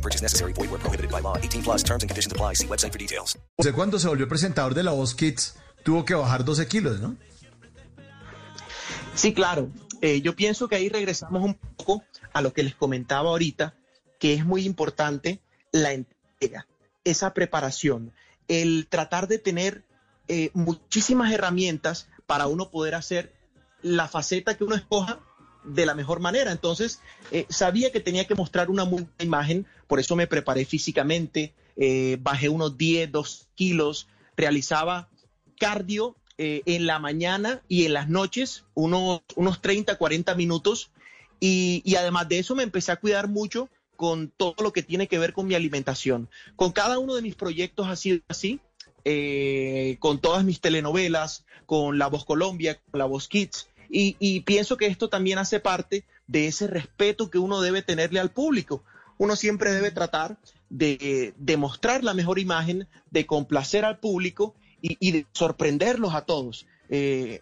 No purchase necessary. Void where prohibited by law. 18 plus terms and conditions apply. See website for details. Usted cuando se volvió presentador de La Voz Kids tuvo que bajar 12 kilos, ¿no? Sí, claro. Eh, yo pienso que ahí regresamos un poco a lo que les comentaba ahorita, que es muy importante la entrega, esa preparación, el tratar de tener eh, muchísimas herramientas para uno poder hacer la faceta que uno escoja de la mejor manera. Entonces, eh, sabía que tenía que mostrar una buena imagen, por eso me preparé físicamente, eh, bajé unos 10, 2 kilos, realizaba cardio eh, en la mañana y en las noches, unos, unos 30, 40 minutos, y, y además de eso me empecé a cuidar mucho con todo lo que tiene que ver con mi alimentación. Con cada uno de mis proyectos ha sido así, con todas mis telenovelas, con La Voz Colombia, con La Voz Kids, y, y pienso que esto también hace parte de ese respeto que uno debe tenerle al público. Uno siempre debe tratar de, de mostrar la mejor imagen, de complacer al público y, y de sorprenderlos a todos. Eh,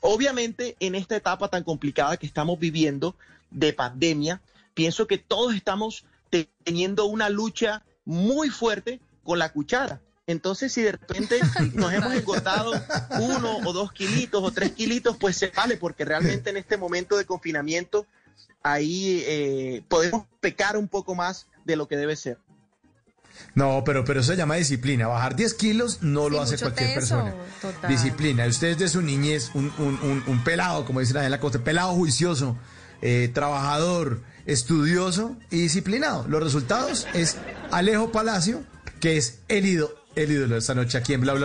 obviamente, en esta etapa tan complicada que estamos viviendo de pandemia, pienso que todos estamos te- teniendo una lucha muy fuerte con la cuchara. Entonces, si de repente nos hemos engordado uno o dos kilitos o tres kilitos, pues se vale, porque realmente en este momento de confinamiento ahí eh, podemos pecar un poco más de lo que debe ser. No, pero, pero eso se llama disciplina. Bajar 10 kilos no Sí, lo hace cualquier peso, persona. total. Disciplina. Usted es de su niñez, un, un, un, un pelado, como dicen allá en la costa, pelado juicioso, eh, trabajador, estudioso y disciplinado. Los resultados es Alejo Palacio, que es el ídolo, el ídolo de esta noche aquí en Bla Bla.